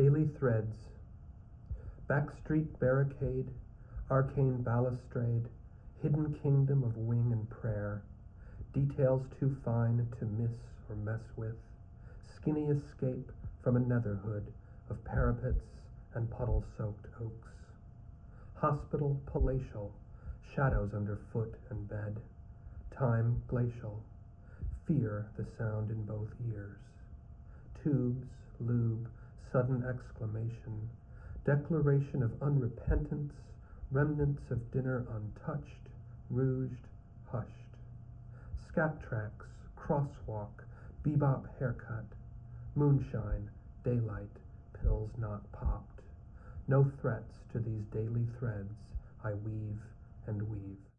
Daily threads. Backstreet barricade, arcane balustrade, hidden kingdom of wing and prayer. Details too fine to miss or mess with. Skinny escape from a netherhood of parapets and puddle soaked oaks. Hospital palatial, shadows under foot and bed. Time glacial, fear the sound in both ears. Tubes, lube, sudden exclamation, declaration of unrepentance, remnants of dinner untouched, rouged, hushed. Scat tracks, crosswalk, bebop haircut, moonshine, daylight, pills not popped. No threats to these daily threads I weave and weave.